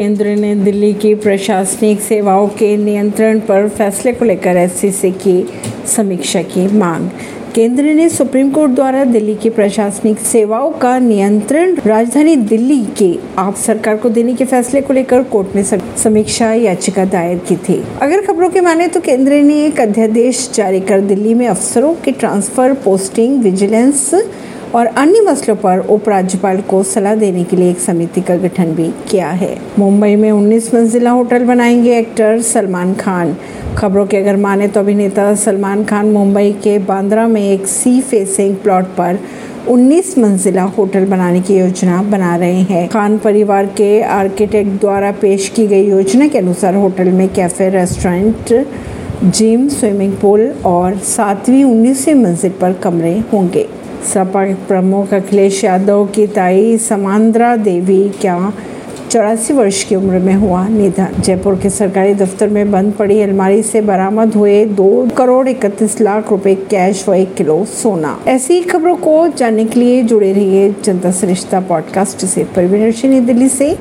केंद्र ने दिल्ली की प्रशासनिक सेवाओं के नियंत्रण पर फैसले को लेकर एससीसी की समीक्षा की मांग। केंद्र ने सुप्रीम कोर्ट द्वारा दिल्ली की प्रशासनिक सेवाओं का नियंत्रण राजधानी दिल्ली के आप सरकार को देने के फैसले को लेकर कोर्ट में समीक्षा याचिका दायर की थी। अगर खबरों के माने तो केंद्र ने एक अध्यादेश जारी कर दिल्ली में अफसरों के ट्रांसफ़र, पोस्टिंग, विजिलेंस और अन्य मसलों पर उपराज्यपाल को सलाह देने के लिए एक समिति का गठन भी किया है। मुंबई में 19 मंजिला होटल बनाएँगे एक्टर सलमान खान। खबरों के अगर माने तो अभिनेता सलमान खान मुंबई के बांद्रा में एक सी फेसिंग प्लॉट पर 19 मंजिला होटल बनाने की योजना बना रहे हैं। खान परिवार के आर्किटेक्ट द्वारा पेश की गई योजना के अनुसार होटल में cafe, restaurant, gym, swimming pool और सातवीं उन्नीसवीं मंजिल पर कमरे होंगे। सपा प्रमुख अखिलेश यादव की ताई समांद्रा देवी क्या चौरासी वर्ष की उम्र में हुआ निधन? जयपुर के सरकारी दफ्तर में बंद पड़ी अलमारी से बरामद हुए दो करोड़ इकतीस लाख रुपए कैश व एक किलो सोना। ऐसी खबरों को जानने के लिए जुड़े रहिए जनता सरिश्ता पॉडकास्ट से। परवीन दिल्ली से।